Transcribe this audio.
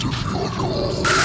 To your off.